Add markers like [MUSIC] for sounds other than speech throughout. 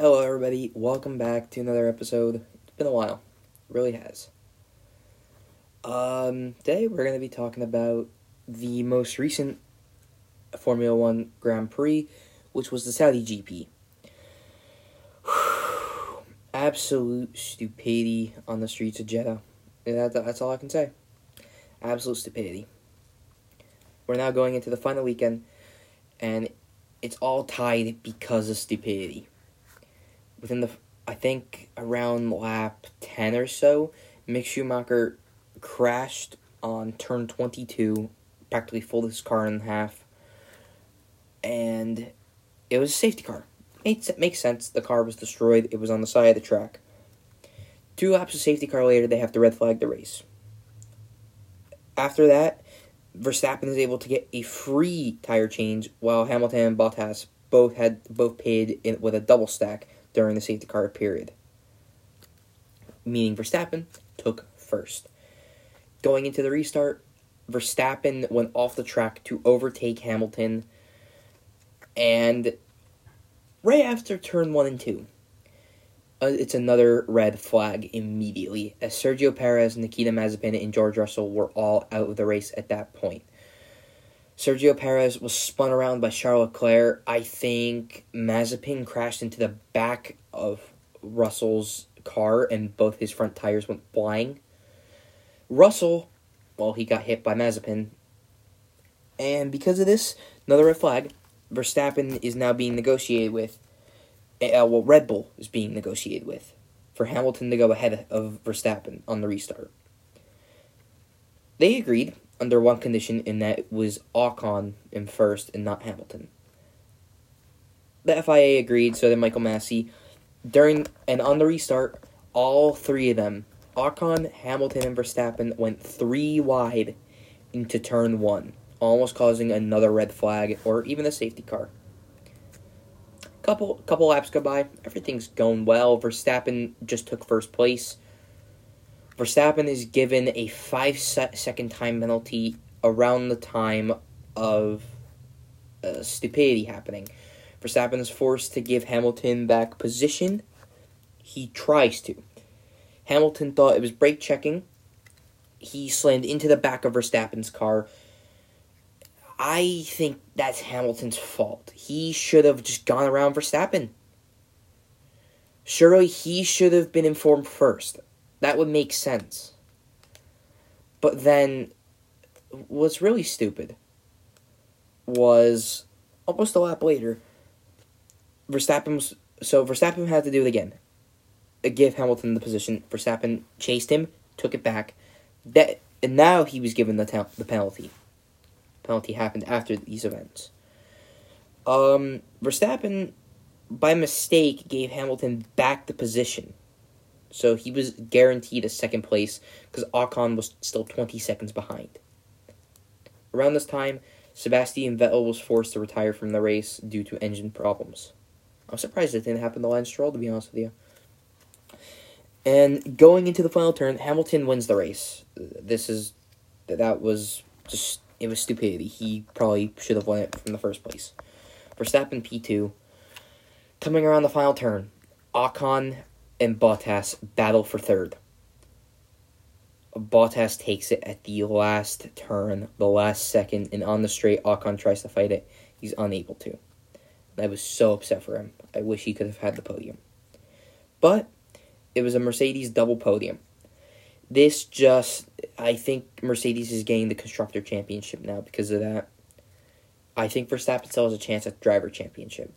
Hello, everybody. Welcome back to another episode. It's been a while. It really has. Um, today we're going to be talking about the most recent Formula One Grand Prix, which was the Saudi GP. [SIGHS] Absolute stupidity on the streets of Jeddah. That, that's all I can say. Absolute stupidity. We're now going into the final weekend, and it's all tied because of stupidity. Within the, I think around lap 10 or so, Mick Schumacher crashed on turn 22, practically folded his car in half, and it was a safety car. It makes sense. The car was destroyed. It was on the side of the track. Two laps of safety car later, they have to red flag the race. After that, Verstappen is able to get a free tire change, while Hamilton and Bottas both had both paid in, with a double stack during the safety car period. Meaning Verstappen took first. Going into the restart, Verstappen went off the track to overtake Hamilton, and right after turn one and two, uh, it's another red flag immediately, as Sergio Perez, Nikita Mazepin, and George Russell were all out of the race at that point. Sergio Perez was spun around by Charles Leclerc. I think Mazepin crashed into the back of Russell's car, and both his front tires went flying. Russell, well, he got hit by Mazepin. And because of this, another red flag, Verstappen is now being negotiated with uh, well, Red Bull is being negotiated with for Hamilton to go ahead of Verstappen on the restart. They agreed under one condition, and that was Ocon in first and not Hamilton. The FIA agreed, so did Michael Masi. During and on the restart, all three of them, Ocon, Hamilton, and Verstappen, went three wide into turn one, almost causing another red flag or even a safety car. Couple couple laps go by, everything's going well. Verstappen just took first place. Verstappen is given a five second time penalty around the time of uh, stupidity happening. Verstappen is forced to give Hamilton back position. He tries to. Hamilton thought it was brake checking. He slammed into the back of Verstappen's car. I think that's Hamilton's fault. He should have just gone around Verstappen. Surely he should have been informed first. That would make sense. But then, what's really stupid was almost a lap later, Verstappen was. So Verstappen had to do it again. Give Hamilton the position. Verstappen chased him, took it back. That and now he was given the ta- the penalty penalty happened after these events. Um, Verstappen, by mistake, gave Hamilton back the position. So he was guaranteed a second place because Ocon was still 20 seconds behind. Around this time, Sebastian Vettel was forced to retire from the race due to engine problems. I'm surprised it didn't happen to Lance Stroll, to be honest with you. And going into the final turn, Hamilton wins the race. This is that was just it was stupidity. He probably should have won it from the first place. Verstappen P2. Coming around the final turn, Ocon and Bottas battle for third. Bottas takes it at the last turn, the last second, and on the straight, Ocon tries to fight it. He's unable to. I was so upset for him. I wish he could have had the podium. But it was a Mercedes double podium. This just, I think Mercedes is gaining the constructor championship now because of that. I think Verstappen still has a chance at driver championship,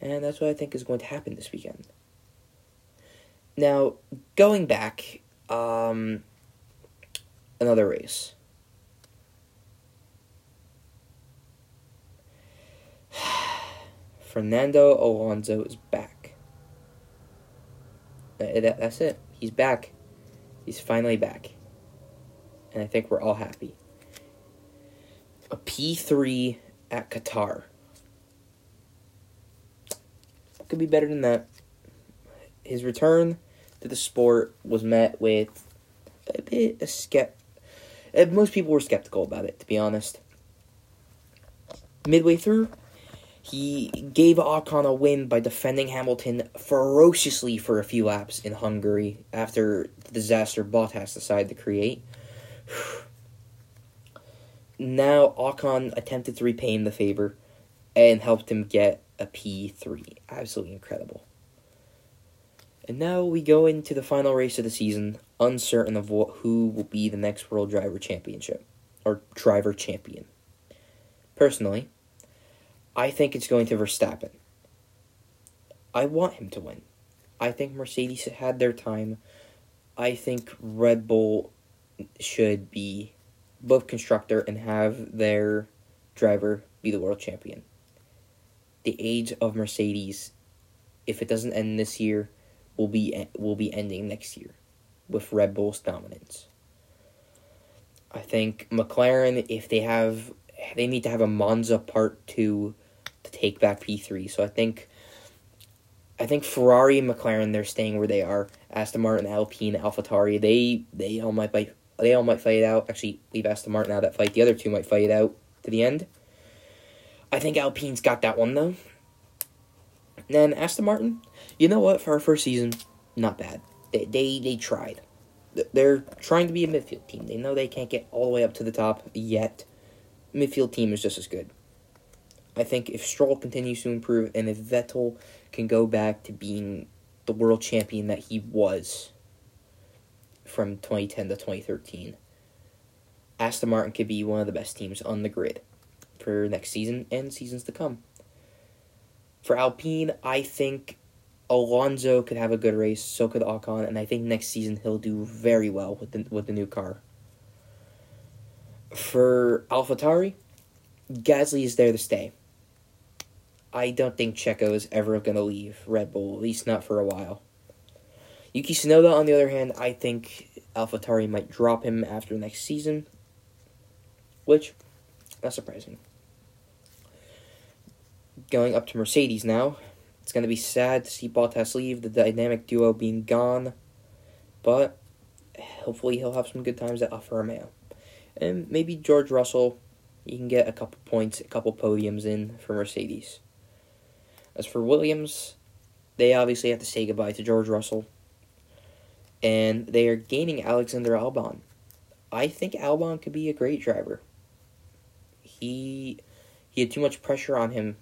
and that's what I think is going to happen this weekend. Now, going back, um, another race. [SIGHS] Fernando Alonso is back. That's it. He's back. He's finally back. And I think we're all happy. A P3 at Qatar. Could be better than that. His return to the sport was met with a bit of skept. Uh, most people were skeptical about it, to be honest. Midway through, He gave Ocon a win by defending Hamilton ferociously for a few laps in Hungary after the disaster Bottas decided to create. [SIGHS] now Ocon attempted to repay him the favor and helped him get a P3. Absolutely incredible. And now we go into the final race of the season, uncertain of what, who will be the next World Driver Championship or driver champion. Personally, I think it's going to Verstappen. I want him to win. I think Mercedes had their time. I think Red Bull should be both constructor and have their driver be the world champion. The age of Mercedes, if it doesn't end this year, will be will be ending next year with Red Bull's dominance. I think McLaren, if they have, they need to have a Monza Part Two to take back P three. So I think, I think Ferrari and McLaren they're staying where they are. Aston Martin, Alpine, AlphaTauri, they they all might fight. They all might fight it out. Actually, leave Aston Martin out that fight. The other two might fight it out to the end. I think Alpine's got that one though. And then Aston Martin, you know what? For our first season, not bad. They they, they tried. They're trying to be a midfield team. They know they can't get all the way up to the top yet. Midfield team is just as good. I think if Stroll continues to improve and if Vettel can go back to being the world champion that he was from 2010 to 2013, Aston Martin could be one of the best teams on the grid for next season and seasons to come. For Alpine, I think Alonso could have a good race, so could Ocon, and I think next season he'll do very well with the with the new car. For AlphaTauri, Gasly is there to stay. I don't think Checo is ever going to leave Red Bull, at least not for a while. Yuki Tsunoda, on the other hand, I think AlphaTauri might drop him after next season, which, not surprising. Going up to Mercedes now. It's going to be sad to see Bottas leave, the dynamic duo being gone, but hopefully he'll have some good times at Alfa Romeo. And maybe George Russell, he can get a couple points, a couple podiums in for Mercedes. As for Williams, they obviously have to say goodbye to George Russell. And they are gaining Alexander Albon. I think Albon could be a great driver. He he had too much pressure on him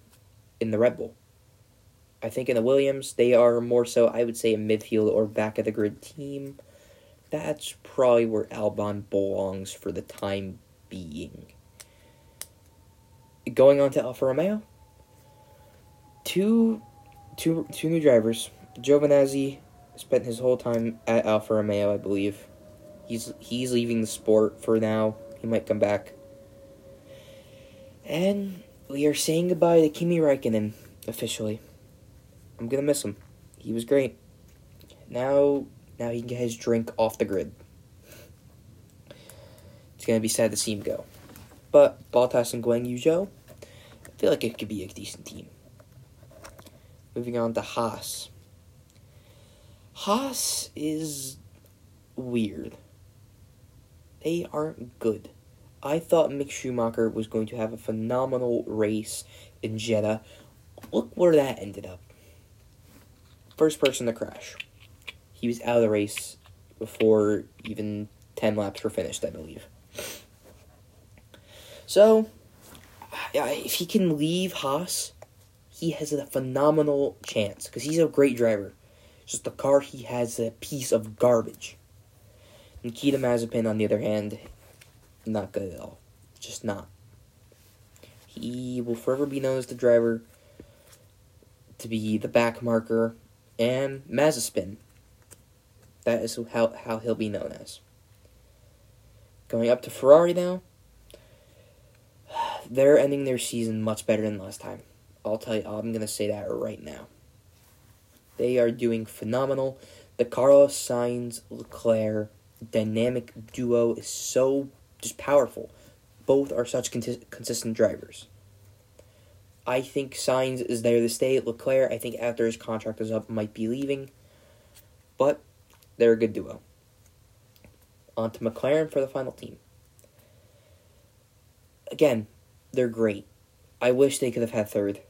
in the Red Bull. I think in the Williams, they are more so, I would say, a midfield or back of the grid team. That's probably where Albon belongs for the time being. Going on to Alfa Romeo, two, two, two new drivers. Giovinazzi spent his whole time at Alfa Romeo, I believe. He's he's leaving the sport for now. He might come back. And we are saying goodbye to Kimi Raikkonen officially. I'm gonna miss him. He was great. Now, now he can get his drink off the grid. It's gonna be sad to see him go. But Bottas and Guan Yu Zhou, I feel like it could be a decent team. Moving on to Haas. Haas is weird. They aren't good. I thought Mick Schumacher was going to have a phenomenal race in Jeddah. Look where that ended up. First person to crash. He was out of the race before even 10 laps were finished, I believe. So, if he can leave Haas, he has a phenomenal chance because he's a great driver. Just the car he has a piece of garbage. Nikita Mazepin, on the other hand, not good at all. Just not. He will forever be known as the driver to be the back marker and Mazepin. That is how, how he'll be known as. Going up to Ferrari now. [SIGHS] They're ending their season much better than last time. I'll tell you, I'm going to say that right now. They are doing phenomenal. The Carlos Sainz Leclerc dynamic duo is so just powerful. Both are such consistent drivers. I think Sainz is there to stay. Leclerc, I think after his contract is up, might be leaving. But they're a good duo. On to McLaren for the final team. Again, they're great. I wish they could have had third.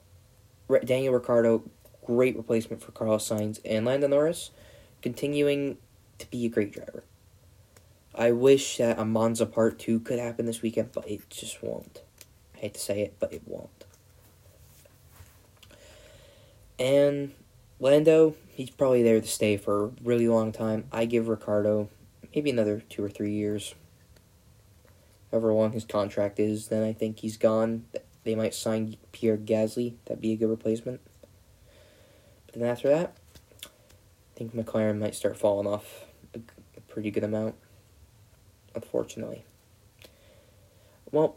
Daniel Ricciardo, great replacement for Carlos Sainz, and Lando Norris, continuing to be a great driver. I wish that a Monza Part 2 could happen this weekend, but it just won't. I hate to say it, but it won't. And Lando, he's probably there to stay for a really long time. I give Ricciardo maybe another two or three years. However long his contract is, then I think he's gone. They might sign Pierre Gasly. That'd be a good replacement. But then after that, I think McLaren might start falling off a, a pretty good amount, unfortunately. Well,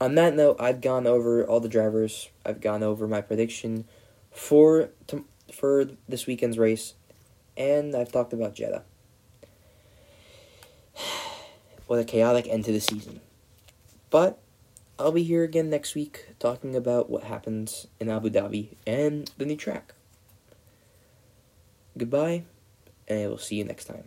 on that note, I've gone over all the drivers. I've gone over my prediction for to, for this weekend's race, and I've talked about Jeddah. [SIGHS] What a chaotic end to the season. But I'll be here again next week talking about what happens in Abu Dhabi and the new track. Goodbye, and I will see you next time.